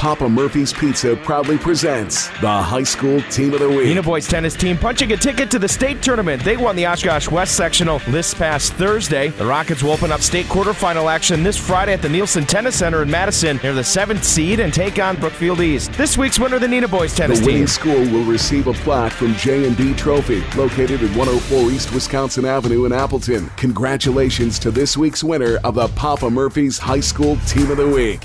Papa Murphy's Pizza proudly presents the High School Team of the Week. Neenah Boys tennis team punching a ticket to the state tournament. They won the Oshkosh West sectional this past Thursday. The Rockets will open up state quarterfinal action this Friday at the Nielsen Tennis Center in Madison. They're the seventh seed and take on Brookfield East. This week's winner, the Neenah Boys tennis the winning team. school will receive a plaque from J&D Trophy, located at 104 East Wisconsin Avenue in Appleton. Congratulations to this week's winner of the Papa Murphy's High School Team of the Week.